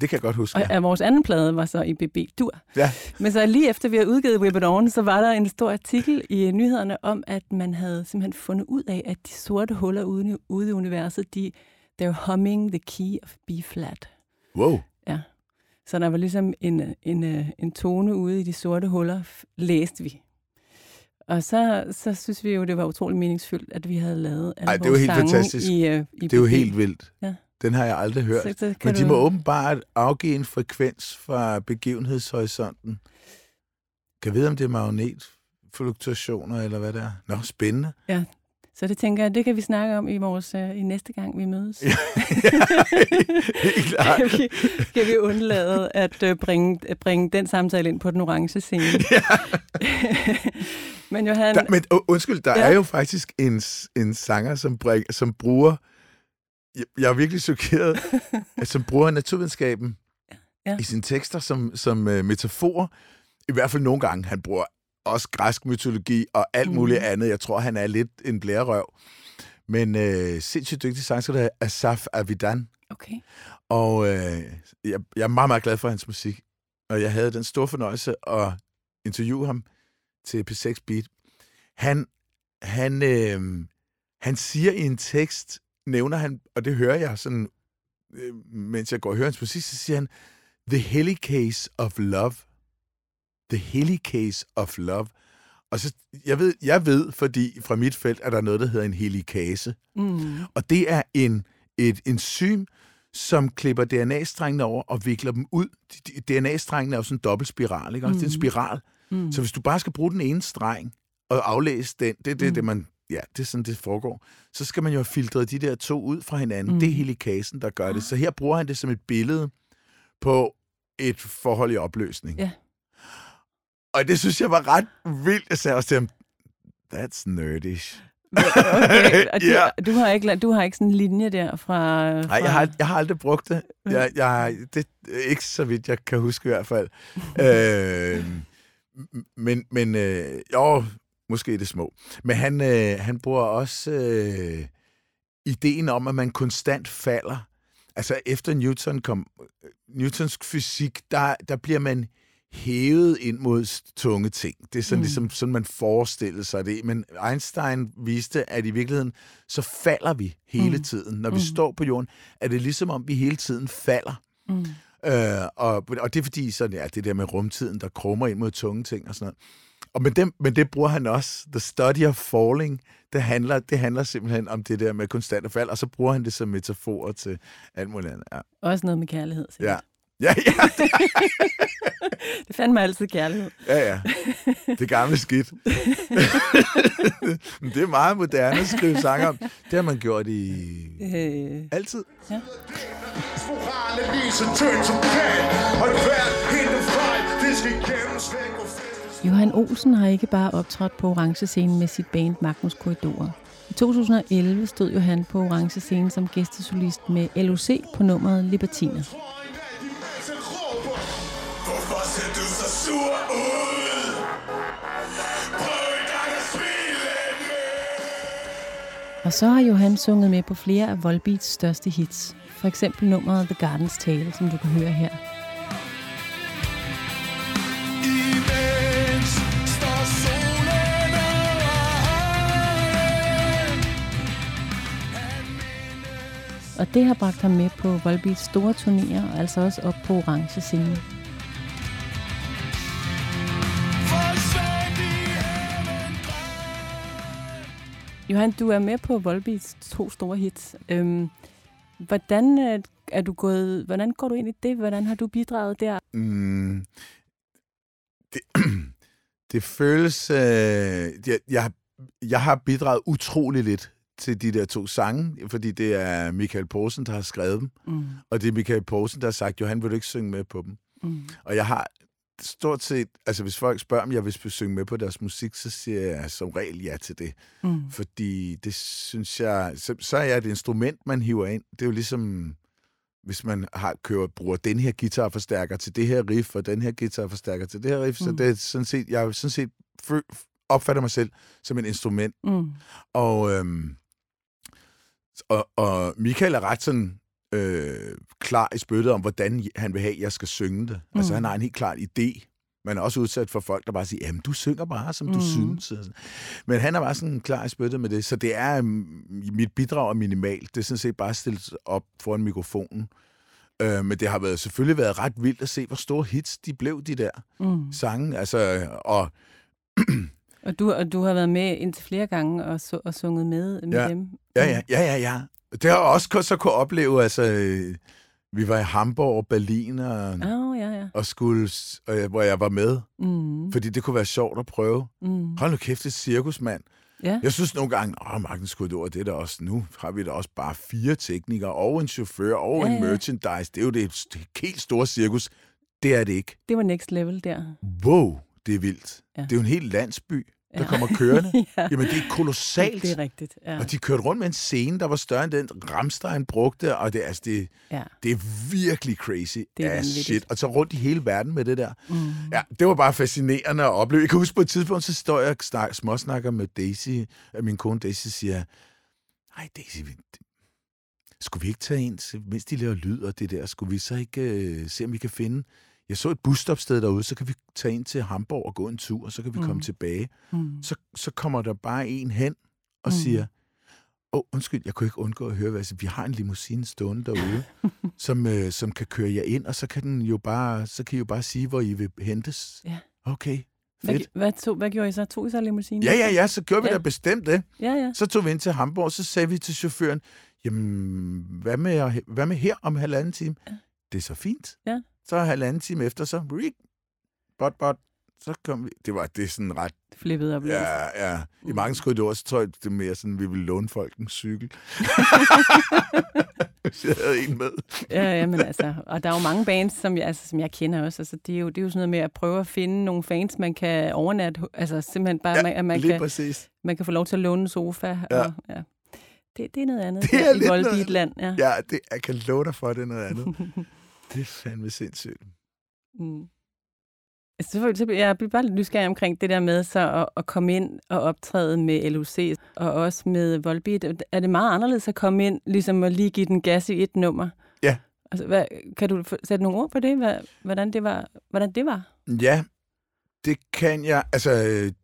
det kan jeg godt huske. Og Ja. ja. vores anden plade var så i BB-dur. Ja. Men så lige efter vi havde udgivet Whip It On, så var der en stor artikel i nyhederne om, at man havde simpelthen fundet ud af, at de sorte huller ude, ude i universet, de, they're humming the key of B-flat. Wow. Så der var ligesom en, øh, en, øh, en tone ude i de sorte huller, læste vi. Og så, så synes vi jo, det var utrolig meningsfyldt, at vi havde lavet alle Ej, det vores helt fantastisk. I, uh, i Det er jo helt vildt. Ja. Den har jeg aldrig hørt. Så, så Men de du- må åbenbart afgive en frekvens fra begivenhedshorisonten. Kan jeg vide, om det er magnetfluktuationer, eller hvad det er? Nå, spændende. Så det tænker jeg, det kan vi snakke om i vores uh, i næste gang, vi mødes. Ja, [laughs] klart. kan, vi, kan vi undlade at uh, bringe, at bringe den samtale ind på den orange scene. [laughs] [laughs] Men Johan, Der, men undskyld, der ja. Ja. er jo faktisk en, en sanger, som, bring, som bruger... Jeg, jeg er virkelig chokeret, at som bruger naturvidenskaben Ja. i sine tekster som, som uh, metafor. I hvert fald nogle gange. Han bruger også græsk mytologi og alt Mhm. muligt andet. Jeg tror, han er lidt en blærerøv. Men øh, sindssygt dygtig sanger, der er Asaf Avidan. okay. Og øh, jeg, jeg er meget, meget glad for hans musik. Og jeg havde den store fornøjelse at interviewe ham til P6 Beat. Han, han, øh, han siger i en tekst, nævner han, og det hører jeg sådan, øh, mens jeg går og hører hans musik, så siger han, The Helicase of Love. The Helicase of Love. Og så, jeg ved, jeg ved, fordi fra mit felt er der noget, der hedder en helikase. Mm. Og det er en, et enzym, som klipper DNA-strengene over og vikler dem ud. DNA-strengene er jo sådan en dobbeltspiral, ikke? Mm. Det er en Mhm. spiral. Mm. Så hvis du bare skal bruge den ene streng og aflæse den, det er det, Mm. det man, ja, det er sådan, det foregår, så skal man jo have filtreret de der to ud fra hinanden. Mm. Mm. Det er helikasen, der gør det. Så her bruger han det som et billede på et forhold i opløsning. Ja. Og det synes jeg var ret vildt. Jeg sagde også til ham, that's nerdish. Okay, og du, [laughs] Ja. du, har ikke, du har ikke sådan en linje der fra... Nej, fra jeg har, jeg har aldrig brugt det. Jeg, jeg, det ikke så vidt, jeg kan huske i hvert fald. [laughs] øh, men men øh, jo, måske det små. Men han, øh, han bruger også øh, ideen om, at man konstant falder. Altså efter Newton kom, Newtons fysik, der, der bliver man hævet ind mod tunge ting. Det er sådan, mm. Ligesom sådan, man forestillede sig det. Men Einstein viste, at i virkeligheden, så falder vi hele Mm. tiden. Når vi Mm. står på jorden, er det ligesom om, vi hele tiden falder. Mm. Øh, og, og det er fordi, sådan, ja, det der med rumtiden, der krummer ind mod tunge ting og sådan noget. Og men, det, men det bruger han også. The study of falling, det handler, det handler simpelthen om det der med konstant fald, og så bruger han det som metafor til alt muligt andet. Ja, Også noget med kærlighed. sikkert. ja, ja, [laughs] Det fandt mig altid kærlighed. ja, ja. Det gamle skidt. [laughs] Det er meget moderne at skrive sange om. Det har man gjort i Øh, altid. Fælles Johan Olsen har ikke bare optrådt på orange scenen med sit band Magnus Korridorer. I 2011 stod Johan på orange scenen som gæstesolist med LOC på nummeret Libertiner. sur ud Prøv en gang at smile med Og så har Johan sunget med på flere af Volbeats største hits. For eksempel nummeret The Garden's Tale, som du kan høre her. og det har bragt ham med på Volbeats store turnéer og altså også op på orange scene. Johan, du er med på Volbeats to store hits. Øhm, hvordan, øh, er du gået, hvordan går du ind i det? Hvordan har du bidraget der? Mm, det, [clears throat] det føles... Øh, jeg, jeg, jeg har bidraget utrolig lidt til de der to sange, fordi det er Michael Poulsen, der har skrevet dem, Mm. og det er Michael Poulsen, der har sagt, Johan, vil du ikke synge med på dem? Mm. Og jeg har stort set, altså hvis folk spørger, om jeg vil synge med på deres musik, så siger jeg som regel ja til det. Mm. Fordi det synes jeg, så, så er jeg et instrument, man hiver ind. Det er jo ligesom, hvis man har kører, bruger den her guitarforstærker til det her riff, og den her guitarforstærker til det her riff, mm. så det er sådan set, jeg er sådan set opfatter mig selv som et instrument. Mm. Og, øhm, og, og Michael er ret sådan øh, klar i spyttet om, hvordan han vil have, at jeg skal synge det. Mm. Altså Mm. han har en helt klar idé. Man er også udsat for folk, der bare siger, jamen du synger bare, som du Mm. synes. Og sådan. Men han er bare sådan klar i spyttet med det. Så det er, øhm, mit bidrag er minimalt. Det er sådan set bare stillet op foran mikrofonen. Øh, men det har været, selvfølgelig været ret vildt at se, hvor store hits de blev, de der Mm. sange. Altså, og Og, du, og du har været med indtil flere gange og, så, og sunget med, med Ja. dem? Ja, ja, ja, ja, ja. Det har jeg også kun- så kunne opleve, altså, øh, vi var i Hamburg og Berlin, og, oh, ja, ja. og skulle, og jeg- hvor jeg var med, Mm. fordi det kunne være sjovt at prøve. Mm. Hold nu kæft, det cirkusmand. Ja. Jeg synes nogle gange, åh, Markens Korridor, det er der også, nu har vi da også bare fire teknikere, og en chauffør, og Ja, en ja. merchandise. Det er jo det, det helt store cirkus. Det er det ikke. Det var next level der. Wow, det er vildt. Ja. Det er jo en hel landsby, der Ja. kommer kørende. [laughs] ja. Jamen, det er kolossalt. Det er rigtigt, ja. Og de kørte rundt med en scene, der var større end den Ramstein brugte, og det, altså, det, ja. det er virkelig crazy Det er vanvittigt. shit. Og så rundt i hele verden med det der. Mm. Ja, det var bare fascinerende at opleve. Jeg kan huske på et tidspunkt, så står jeg og snak, småsnakker med Daisy, og min kone Daisy siger, nej Daisy, skulle vi ikke tage ind, mens de laver lyd og det der, skulle vi så ikke øh, se, om vi kan finde... Jeg så et busstopsted derude, så kan vi tage ind til Hamburg og gå en tur, og så kan vi Mm. komme tilbage. Mm. Så, så kommer der bare en hen og Mm. siger, åh, oh, undskyld, jeg kunne ikke undgå at høre, hvad vi har en limousine stående derude, [laughs] som, øh, som kan køre jer ind, og så kan, den jo bare, så kan I jo bare sige, hvor I vil hentes. Ja. Okay, Hvad, fedt. hvad, tog, hvad gjorde I så? Tog I så limousinen? Ja, ja, ja, så gjorde vi Ja. da bestemt det. Ja, ja. Så tog vi ind til Hamburg, så sagde vi til chaufføren, jamen, hvad med, hvad med her om halvanden time? Ja. Det er så fint. Ja. Så halvanden time efter, så bot, bot, så kom vi. Det var det er sådan ret Flippet op. Ja, ja. I mange korridorer, så tror jeg, det er mere sådan, vi ville låne folk en cykel. [laughs] Hvis jeg havde en med. ja, ja, men altså, og der er jo mange bands, som jeg, altså, som jeg kender også. Altså, det, er jo, det er jo sådan noget med at prøve at finde nogle fans, man kan overnatte. Altså simpelthen bare, Ja, ja, at man Lige kan, præcis. man kan få lov til at låne en sofa. Ja. Og, ja. Det, det er noget andet Det det er er i lidt noget Volbeat-land. Ja. Ja, det, jeg kan love dig for, det er noget andet. [laughs] Det er fandme sindssygt. Mm. Altså, så, så jeg bliver bare lidt nysgerrig omkring det der med så at, at komme ind og optræde med LUC, og også med Volbeat. Er det meget anderledes at komme ind, ligesom at lige give den gas i et nummer? Ja. Altså, hvad, kan du sætte nogle ord på det, hvad, hvordan det var? Hvordan det var? Ja, det kan jeg. Altså,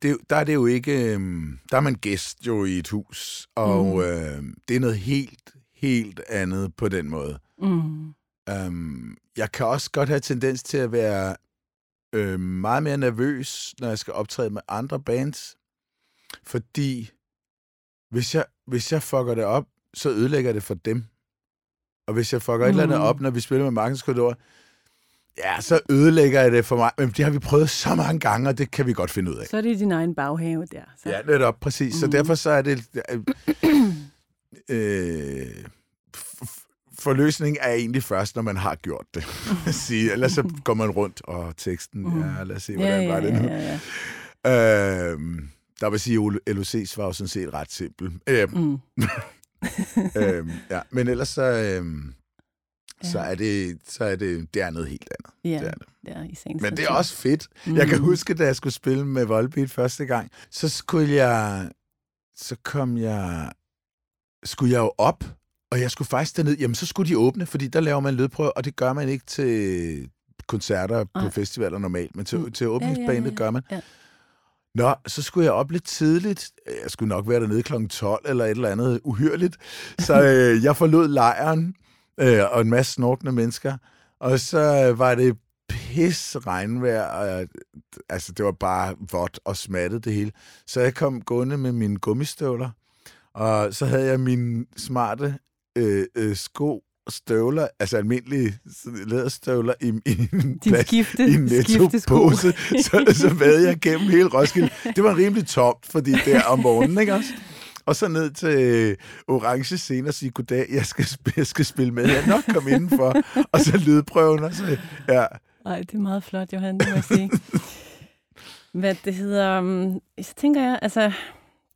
det, der er det jo ikke... øhm, Der er man gæst jo i et hus, og mm. øh, det er noget helt, helt andet på den måde. Mm. Um, jeg kan også godt have tendens til at være øh, meget mere nervøs, når jeg skal optræde med andre bands. Fordi hvis jeg, hvis jeg fucker det op, så ødelægger det for dem. Og hvis jeg fucker mm. et eller andet Mm. op, når vi spiller med Markens Korridor, ja, så ødelægger jeg det for mig. Men det har vi prøvet så mange gange, og det kan vi godt finde ud af. Så er det din egen baghave der. Så. Ja, netop, præcis. Så Mhm. derfor så er det... Øh, f- [clears throat] forløsning er egentlig først, når man har gjort det. [laughs] Sige, ellers så går man rundt, og teksten, Mhm. ja, lad os se, hvordan ja, var det nu. Ja, ja, Øhm, der vil sige, at LOC's var jo sådan set ret simpel. Øhm, Mm. [laughs] øhm, ja. Men ellers så, øhm, så Ja. er det, så er det, det er noget helt andet. Ja, Det er det. det er i Men det er også fedt. Jeg kan Mm. huske, da jeg skulle spille med Volbeat første gang, så skulle jeg... Så kom jeg... skulle jeg jo op, og jeg skulle faktisk derned. Jamen, så skulle de åbne, fordi der laver man lydprøve, og det gør man ikke til koncerter på Nej. festivaler normalt, men til, Mm. til åbningsbandet ja, ja. gør man. Ja. Nå, så skulle jeg op lidt tidligt. Jeg skulle nok være dernede kl. 12 eller et eller andet uhyrligt. Så [laughs] øh, jeg forlod lejren øh, og en masse snorkende mennesker. Og så var det pis regnvejr. Og, altså, det var bare vådt og smattet det hele. Så jeg kom gående med mine gummistøvler. Og så havde jeg mine smarte øh, øh, sko støvler, altså almindelige læderstøvler i, i en Din plads- skifte, i en netto-pose, [laughs] så, så vadede jeg gennem hele Roskilde. Det var rimelig tomt, fordi der om morgenen, ikke også? Og så ned til Orange Scene og sige, goddag, jeg skal, jeg skal spille med. Jeg nok komme indenfor. Og så lydprøven, og så, ja. Nej, det er meget flot, Johan, det må jeg sige. Hvad det hedder... um, Så tænker jeg, altså...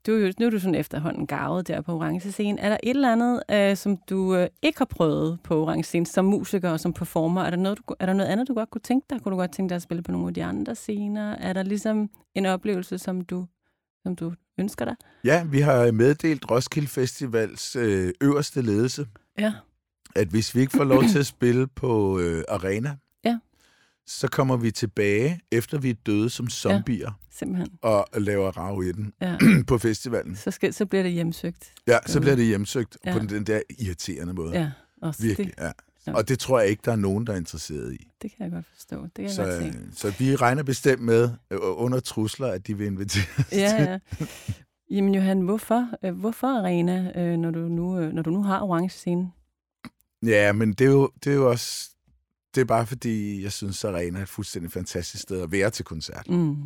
Du, er jo- nu er du sådan efterhånden garvet der på Orange Scene. Er der et eller andet, øh, som du øh, ikke har prøvet på Orange Scene som musiker og som performer? Er der, noget, du, er der noget andet, du godt kunne tænke dig? Kunne du godt tænke dig at spille på nogle af de andre scener? Er der ligesom en oplevelse, som du, som du ønsker dig? ja, vi har meddelt Roskilde Festivals øh, øverste ledelse, Ja. at hvis vi ikke får lov til at spille på øh, arena. Så kommer vi tilbage, efter vi er døde som zombier, Simpelthen. og laver rav i den Ja. [clears throat] på festivalen. Så, skal, så bliver det hjemsøgt. Ja, så bliver det hjemsøgt Ja. på den, den der irriterende måde. Ja. Også Virkelig, det, ja. Ja. Og det tror jeg ikke, der er nogen, der er interesseret i. det kan jeg godt forstå. Det kan jeg Så, godt se. øh, så vi regner bestemt med, øh, under trusler, at de vil invitere. Ja, ja. Jamen Johan, hvorfor, øh, hvorfor Arena, når, du nu, når du nu har orange scene? Ja, men det er, jo, det er jo også... Det er bare fordi, jeg synes, Arena er et fuldstændig fantastisk sted at være til koncert. Mm.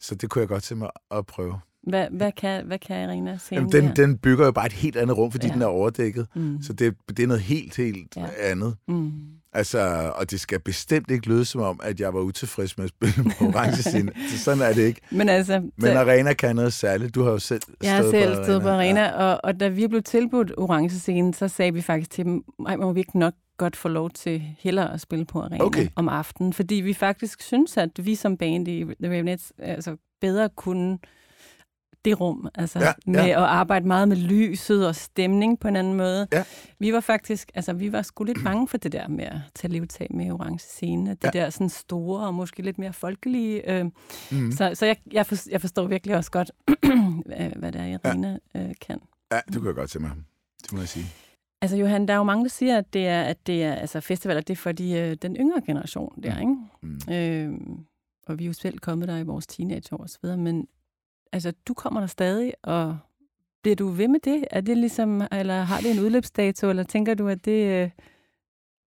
Så det kunne jeg godt tænke mig at prøve. Hvad, hvad, kan, hvad kan Arena scene Jamen, den, den bygger jo bare et helt andet rum, fordi Ja. den er overdækket. Mm. Så det, det er noget helt, helt Ja. andet. Mm. Altså, og det skal bestemt ikke lyde som om, at jeg var utilfreds med at spille [laughs] på orange scene. Så sådan er det ikke. Men altså, Men så, Arena kan noget særligt. Du har jo selv jeg har stået selv på stået på Arena, Ja. og, og da vi blev tilbudt orange scene, så sagde vi faktisk til dem, nej, må vi ikke nok godt få lov til hellere at spille på Arena Okay. om aftenen, fordi vi faktisk synes, at vi som band i The Ravenettes altså, bedre kunne det rum, altså Ja, med ja. at arbejde meget med lyset og stemning på en anden måde. Ja. Vi var faktisk, altså vi var sgu lidt bange for det der med at tage livtag med orange scene, at det Ja. der sådan store og måske lidt mere folkelige. Øh, Mm. så så jeg, jeg, for, jeg forstår virkelig også godt, [clears throat] hvad, hvad der Irina ja. øh, kan. ja, det kunne jeg godt til mig. Det må jeg sige. Altså Johan, der er jo mange, der siger, at det er, at det er altså festivaler, det er for de, øh, den yngre generation der, ikke? Mm. Øh, og vi er jo selv kommet der i vores teenageår og så videre, men altså, du kommer der stadig, og bliver du ved med det? Er det ligesom, eller har det en udløbsdato, eller tænker du, at det, øh,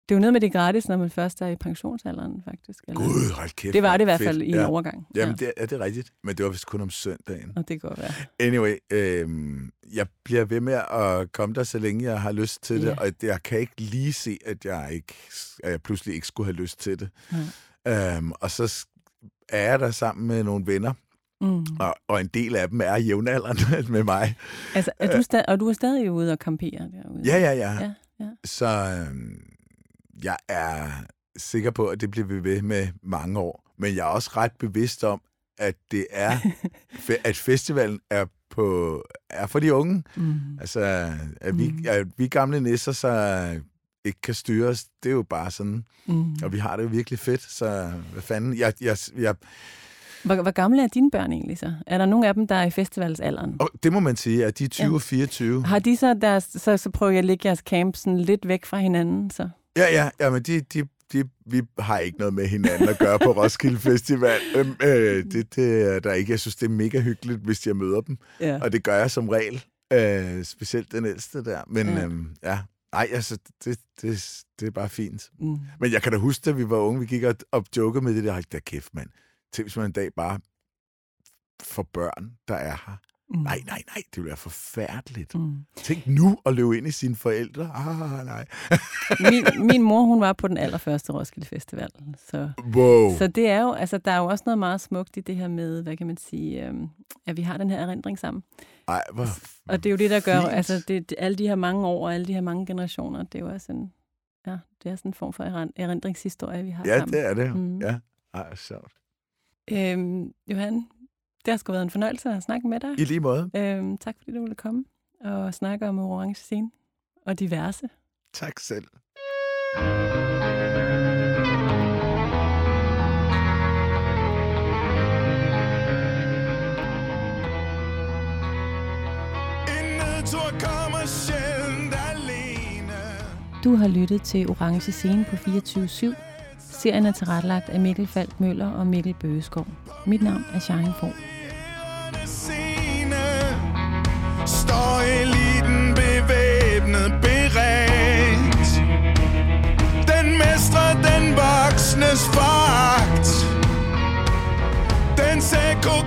det er jo noget med det gratis, når man først er i pensionsalderen, faktisk? Eller? Gud, hold kæft. det var det i hvert fald fedt. i en ja. overgang. Jamen, det, er, det er rigtigt. Men det var vist kun om søndagen. Og det går være. Anyway, øhm, jeg bliver ved med at komme der, så længe jeg har lyst til det, Ja. og jeg kan ikke lige se, at jeg, ikke, at jeg pludselig ikke skulle have lyst til det. Nej. Øhm, og så er jeg der sammen med nogle venner, Mm. og, og en del af dem er jævnaldrende [laughs] med mig. Altså, er du sta- og du er stadig ude og campere derude? Ja, ja, ja. ja, ja. Så øhm, jeg er sikker på, at det bliver vi ved med mange år. Men jeg er også ret bevidst om, at det er, [laughs] at festivalen er på er for de unge. Mm. Altså, at vi, Mm. at vi gamle nisser så ikke kan styre os, det er jo bare sådan. Mm. Og vi har det jo virkelig fedt, så hvad fanden. Jeg, jeg, jeg, Hvor, hvor gamle er dine børn egentlig så? Er der nogen af dem, der er i festivalsalderen? og det må man sige, at de er 20 Ja. og 24. Har de så deres, så, så prøver jeg at lægge jeres camp sådan lidt væk fra hinanden, så? Ja, ja, ja, men de, de, de, vi har ikke noget med hinanden at gøre på Roskilde Festival. Øhm, øh, det, det er der ikke. Jeg synes, det er mega hyggeligt, hvis jeg møder dem. Ja. Og det gør jeg som regel. Øh, specielt den ældste der. Men Ja. ja, øhm, ja. Ej, altså, det, det, det er bare fint. Mm. Men jeg kan da huske, da vi var unge, vi gik og, og jokede med det der. Hold da kæft, mand. Tænk, hvis man en dag bare for børn, der er her. Mm. Nej, nej, nej, det ville være forfærdeligt. Mm. Tænk nu at løbe ind i sine forældre. Ah, nej. [laughs] Min, min mor, hun var på den allerførste Roskilde Festival, så... Wow. Så det er jo, altså, der er jo også noget meget smukt i det her med, hvad kan man sige, øhm, at vi har den her erindring sammen. Ej, hvor Og det er jo det, der gør, Fint. altså, det, alle de her mange år og alle de her mange generationer, det er jo også en, ja, det er sådan en form for erindring- erindringshistorie, vi har Ja, sammen. det er det. Mm. Ja. Ej, sjovt. Øhm, Johan, det har sgu været en fornøjelse at snakke med dig. I lige måde. Øhm, tak fordi du ville komme. og snakke om orange scene og diverse. Tak selv. Du har lyttet til Orange Scene på 24-7. Serien er tilrettelagt af Mikkel Falk Møller og Mikkel Bøgeskov. Mit navn er Shine Fogh scene Står eliten bevæbnet beredt Den mestrer den voksnes foragt Den sækker